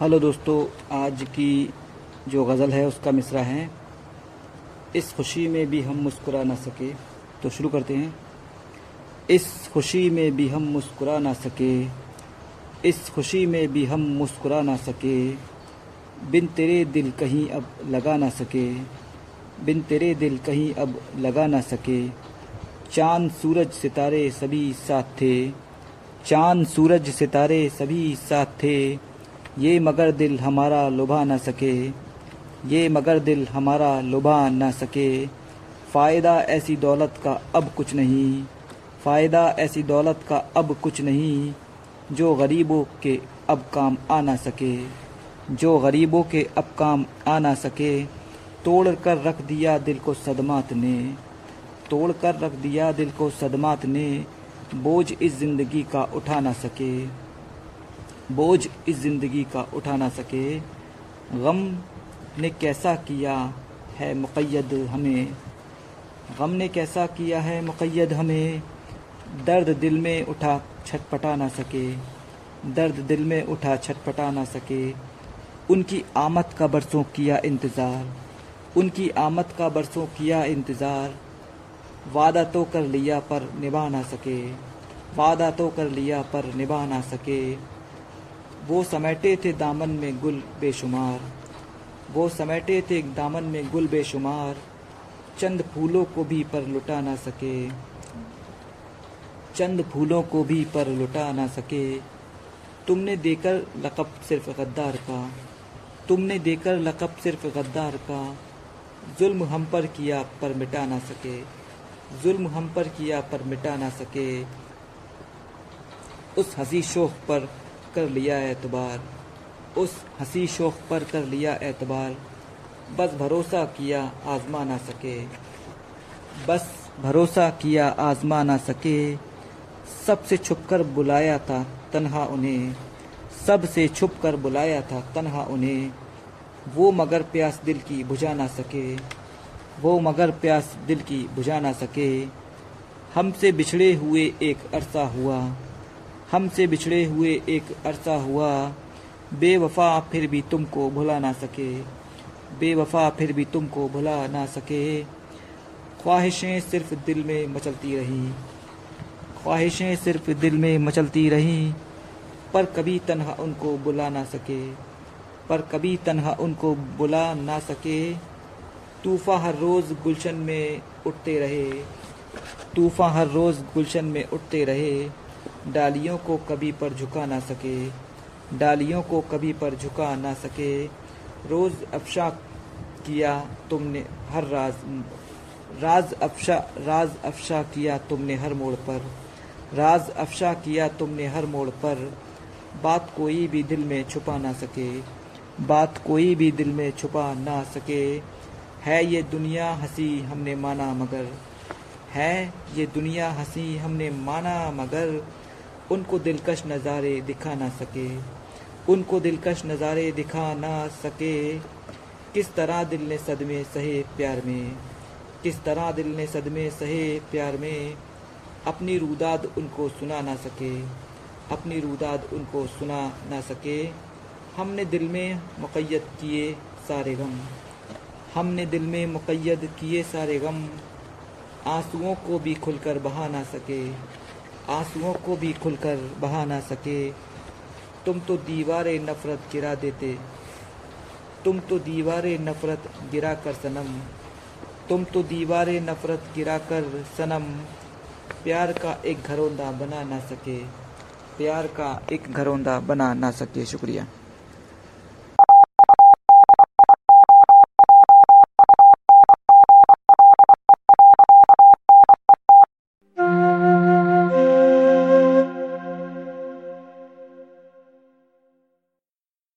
Hello दोस्तों, आज की जो गज़ल है, उसका मिसरा है। इस खुशी में भी हम मुस्कुरा ना सके। तो शुरू करते हैं। इस खुशी में भी हम मुस्कुरा ना सके। इस खुशी में भी हम मुस्कुरा ना सके। बिन तेरे दिल कहीं अब लगा ना सके। बिन तेरे दिल कहीं अब लगा ना सके। चाँद सूरज सितारे सभी साथ थे। चाँद सूरज सितारे सभी साथ थे। ये मगर दिल हमारा लुभा ना सके, ये मगर दिल हमारा लुभा ना सके। फ़ायदा ऐसी दौलत का अब कुछ नहीं, फ़ायदा ऐसी दौलत का अब कुछ नहीं, जो गरीबों के अब काम आ ना सके, जो गरीबों के अब काम आ ना सके। तोड़ कर रख दिया दिल को सदमात ने, तोड़ कर रख दिया दिल को सदमात ने, बोझ इस ज़िंदगी का उठा ना सके। बोझ इस ज़िंदगी का उठा ना सके। गम ने कैसा किया है मुक़ैद हमें? गम ने कैसा किया है मुक़ैद हमें? दर्द दिल में उठा छटपटा ना सके। दर्द दिल में उठा छटपटा ना सके। उनकी आमद का बरसों किया इंतज़ार। उनकी आमद का बरसों किया इंतज़ार। वादा तो कर लिया पर निभा ना सके। वादा तो कर लिया पर निभा ना सके। वो समेटे थे दामन में गुल बेशुमार। वो समेटे थे दामन में गुल बेशुमार। चंद फूलों को भी पर लुटा ना सके। चंद फूलों को भी पर लुटा ना सके। तुमने देकर लकब सिर्फ़ गद्दार का। तुमने देकर लकब सिर्फ़ गद्दार का। जुल्म हम पर किया पर मिटा ना सके। जुल्म हम पर किया पर मिटा ना सके। उस हँसी शोख पर कर लिया एतबार, उस हँसी शोख पर कर लिया एतबार। बस भरोसा किया आजमा ना सके। बस भरोसा किया आजमा ना सके। सबसे छुप कर बुलाया था तनहा उन्हें। सबसे छुप कर बुलाया था तनहा उन्हें। वो मगर प्यास दिल की बुझा ना सके। वो मगर प्यास दिल की बुझा ना सके। हमसे बिछड़े हुए एक अरसा हुआ। हमसे बिछड़े हुए एक अरसा हुआ, बेवफा फिर भी तुमको भुला ना सके। बेवफा फिर भी तुमको भुला ना सके। ख्वाहिशें सिर्फ़ दिल में मचलती रहीं। ख्वाहिशें सिर्फ़ दिल में मचलती रहीं, पर कभी तन्हा उनको बुला ना सके। पर कभी तन्हा उनको बुला ना सके। तूफ़ा हर रोज़ गुलशन में उठते रहे। तूफ़ा हर रोज़ गुलशन में उठते रहे। डालियों को कभी पर झुका ना सके, डालियों को कभी पर झुका ना सके। रोज़ अफशा किया तुमने हर राज राज अफशा राज अफशा किया तुमने हर मोड़ पर, राज अफशा किया तुमने हर मोड़ पर। बात कोई भी दिल में छुपा ना सके, बात कोई भी दिल में छुपा ना सके। है ये दुनिया हँसी हमने माना मगर, है ये दुनिया हँसी हमने माना मगर। उनको दिलकश नज़ारे दिखा ना सके। उनको दिलकश नज़ारे दिखा ना सके। किस तरह दिल ने सदमे सहे प्यार में? किस तरह दिल ने सदमे सहे प्यार में? अपनी रुदाद उनको सुना ना सके। अपनी रूदाद उनको सुना ना सके। हमने दिल में मुक़ैद किए सारे गम। हमने दिल में मुक़ैद किए सारे गम। आंसुओं को भी खुलकर बहा ना सके। आंसुओं को भी खुलकर बहा ना सके। तुम तो दीवार नफ़रत गिरा देते। तुम तो दीवार नफ़रत गिरा कर सनम। तुम तो दीवार नफ़रत गिरा कर सनम। प्यार का एक घरोंदा बना ना सके। प्यार का एक घरोंदा बना ना सके, शुक्रिया।